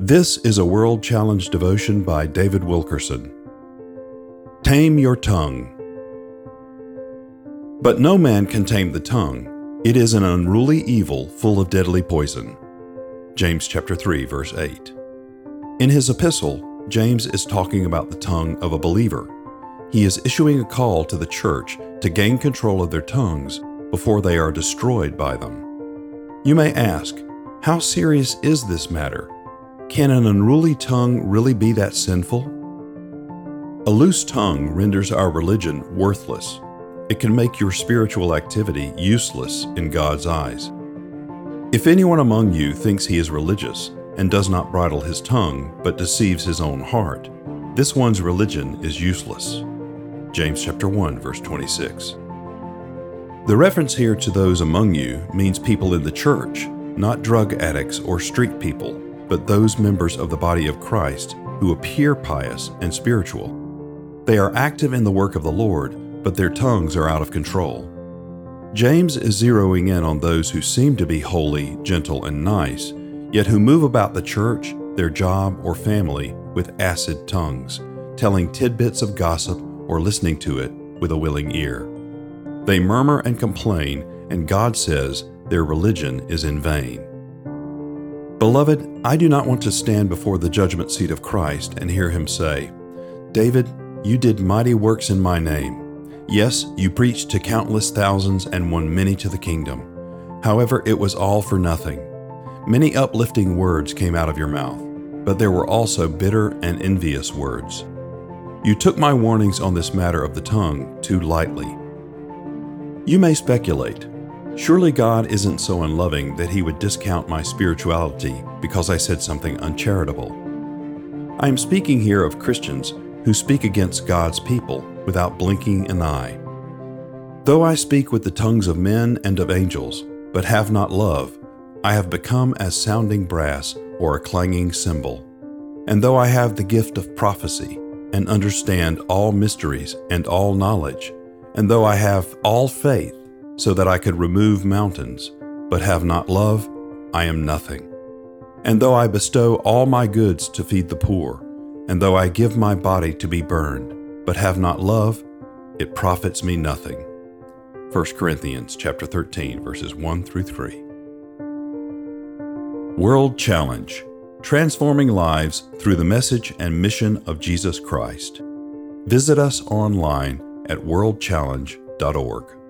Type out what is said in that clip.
This is a World Challenge devotion by David Wilkerson. Tame your tongue. But no man can tame the tongue. It is an unruly evil full of deadly poison. James chapter 3 verse 8. In his epistle, James is talking about the tongue of a believer. He is issuing a call to the church to gain control of their tongues before they are destroyed by them. You may ask, how serious is this matter? Can an unruly tongue really be that sinful? A loose tongue renders our religion worthless. It can make your spiritual activity useless in God's eyes. If anyone among you thinks he is religious and does not bridle his tongue but deceives his own heart, this one's religion is useless. James chapter 1 verse 26. The reference here to those among you means people in the church, not drug addicts or street people but those members of the body of Christ who appear pious and spiritual. They are active in the work of the Lord, but their tongues are out of control. James is zeroing in on those who seem to be holy, gentle, and nice, yet who move about the church, their job, or family with acid tongues, telling tidbits of gossip or listening to it with a willing ear. They murmur and complain, and God says their religion is in vain. Beloved, I do not want to stand before the judgment seat of Christ and hear him say, David, you did mighty works in my name. Yes, you preached to countless thousands and won many to the kingdom. However, it was all for nothing. Many uplifting words came out of your mouth, but there were also bitter and envious words. You took my warnings on this matter of the tongue too lightly. You may speculate Surely God isn't so unloving that He would discount my spirituality because I said something uncharitable. I am speaking here of Christians who speak against God's people without blinking an eye. Though I speak with the tongues of men and of angels, but have not love, I have become as sounding brass or a clanging cymbal. And though I have the gift of prophecy, and understand all mysteries and all knowledge, and though I have all faith, so that I could remove mountains, but have not love, I am nothing. And though I bestow all my goods to feed the poor, and though I give my body to be burned, but have not love, it profits me nothing. 1 Corinthians chapter 13 verses 1 through 3. World Challenge: Transforming lives through the message and mission of Jesus Christ. Visit us online at worldchallenge.org.